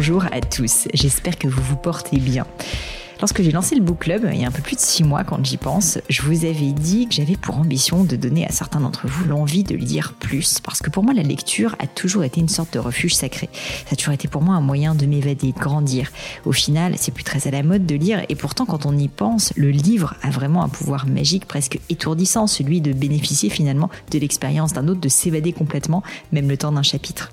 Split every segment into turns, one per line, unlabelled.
Bonjour à tous, j'espère que vous vous portez bien. Lorsque j'ai lancé le book club, il y a un peu plus de six mois quand j'y pense, je vous avais dit que j'avais pour ambition de donner à certains d'entre vous l'envie de lire plus, parce que pour moi la lecture a toujours été une sorte de refuge sacré. Ça a toujours été pour moi un moyen de m'évader, de grandir. Au final, c'est plus très à la mode de lire, et pourtant quand on y pense, le livre a vraiment un pouvoir magique presque étourdissant, celui de bénéficier finalement de l'expérience d'un autre, de s'évader complètement, même le temps d'un chapitre.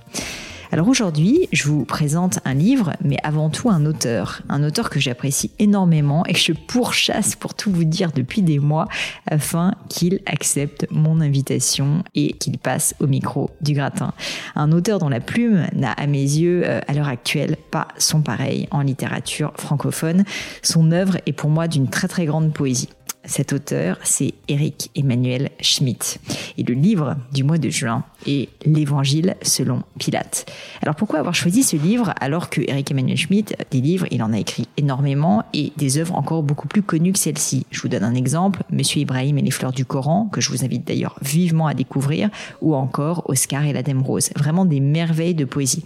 Alors aujourd'hui, je vous présente un livre, mais avant tout un auteur. Un auteur que j'apprécie énormément et que je pourchasse pour tout vous dire depuis des mois afin qu'il accepte mon invitation et qu'il passe au micro du gratin. Un auteur dont la plume n'a à mes yeux euh, à l'heure actuelle pas son pareil en littérature francophone. Son œuvre est pour moi d'une très très grande poésie. Cet auteur, c'est Eric Emmanuel Schmitt. Et le livre du mois de juin est L'Évangile selon Pilate. Alors pourquoi avoir choisi ce livre alors que Eric Emmanuel Schmitt, des livres, il en a écrit énormément et des œuvres encore beaucoup plus connues que celle-ci. Je vous donne un exemple, Monsieur Ibrahim et les fleurs du Coran, que je vous invite d'ailleurs vivement à découvrir, ou encore Oscar et la Dame Rose. Vraiment des merveilles de poésie.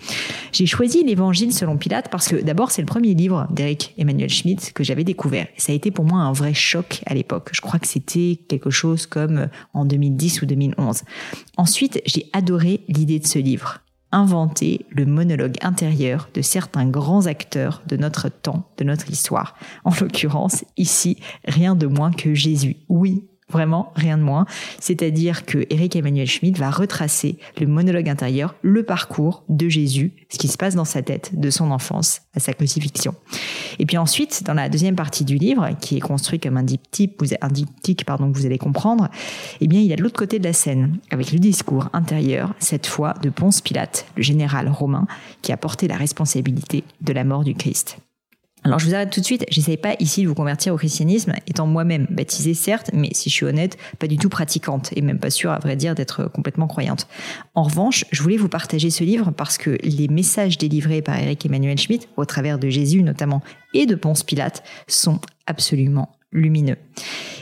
J'ai choisi L'Évangile selon Pilate parce que d'abord c'est le premier livre d'Eric Emmanuel Schmitt que j'avais découvert. Ça a été pour moi un vrai choc à l'époque je crois que c'était quelque chose comme euh, en 2010 ou 2011. Ensuite, j'ai adoré l'idée de ce livre inventer le monologue intérieur de certains grands acteurs de notre temps, de notre histoire. En l'occurrence, ici, rien de moins que Jésus. Oui, Vraiment, rien de moins. C'est-à-dire que Eric Emmanuel Schmidt va retracer le monologue intérieur, le parcours de Jésus, ce qui se passe dans sa tête, de son enfance à sa crucifixion. Et puis ensuite, dans la deuxième partie du livre, qui est construit comme un diptyque, un diptyque, pardon, que vous allez comprendre, eh bien, il y a de l'autre côté de la scène, avec le discours intérieur, cette fois de Ponce Pilate, le général romain, qui a porté la responsabilité de la mort du Christ. Alors je vous arrête tout de suite, j'essaye pas ici de vous convertir au christianisme, étant moi-même baptisée certes, mais si je suis honnête, pas du tout pratiquante, et même pas sûre à vrai dire d'être complètement croyante. En revanche, je voulais vous partager ce livre parce que les messages délivrés par Eric Emmanuel Schmitt, au travers de Jésus notamment, et de Ponce Pilate, sont absolument lumineux.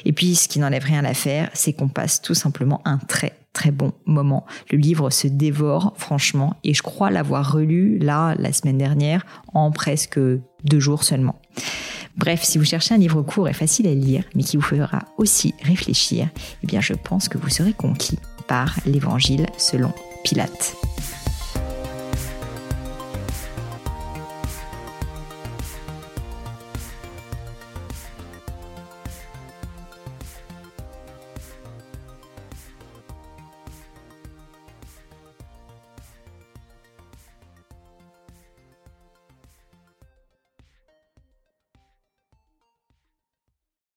Et puis ce qui n'enlève rien à l'affaire, c'est qu'on passe tout simplement un très très bon moment. Le livre se dévore franchement et je crois l'avoir relu là la semaine dernière en presque deux jours seulement. Bref, si vous cherchez un livre court et facile à lire, mais qui vous fera aussi réfléchir, eh bien je pense que vous serez conquis par l'évangile selon Pilate.